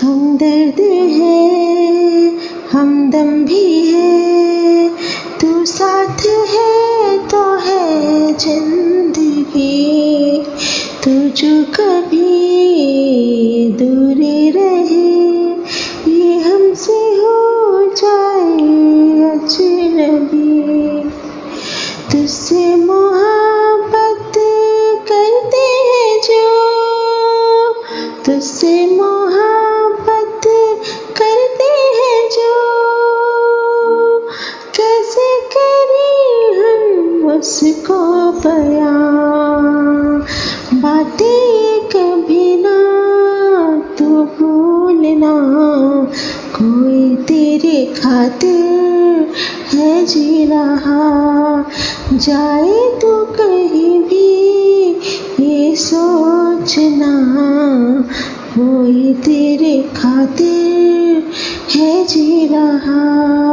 हम दर्द है हमदम भी है। तू साथ है तो है ज़िंदगी। तू जो कभी दूर रहे, ये हमसे हो जाए अजनबी। तुझसे मोहब्बत करते हैं जो, तुझसे मोहब्बत उसको बयां। बातें कभी ना तू भूलना। कोई तेरे खातिर है जी रहा। जाए तो कहीं भी ये सोचना। कोई तेरे खातिर है जी रहा।